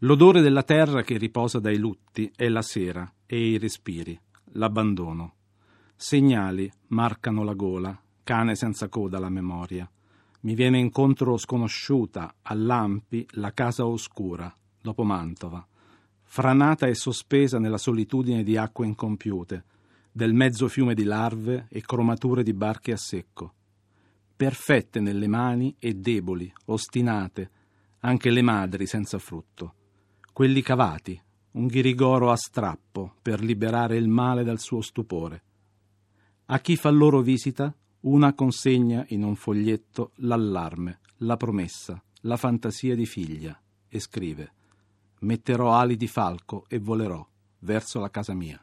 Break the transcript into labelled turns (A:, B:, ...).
A: L'odore della terra che riposa dai lutti è la sera e i respiri, l'abbandono. Segnali marcano la gola, cane senza coda la memoria. Mi viene incontro sconosciuta, a lampi, la casa oscura, dopo Mantova, franata e sospesa nella solitudine di acque incompiute, del mezzo fiume di larve e cromature di barche a secco. Perfette nelle mani e deboli, ostinate, anche le madri senza frutto. Quelli cavati, un ghirigoro a strappo per liberare il male dal suo stupore. A chi fa loro visita, una consegna in un foglietto l'allarme, la promessa, la fantasia di figlia e scrive Metterò ali di falco e volerò verso la casa mia.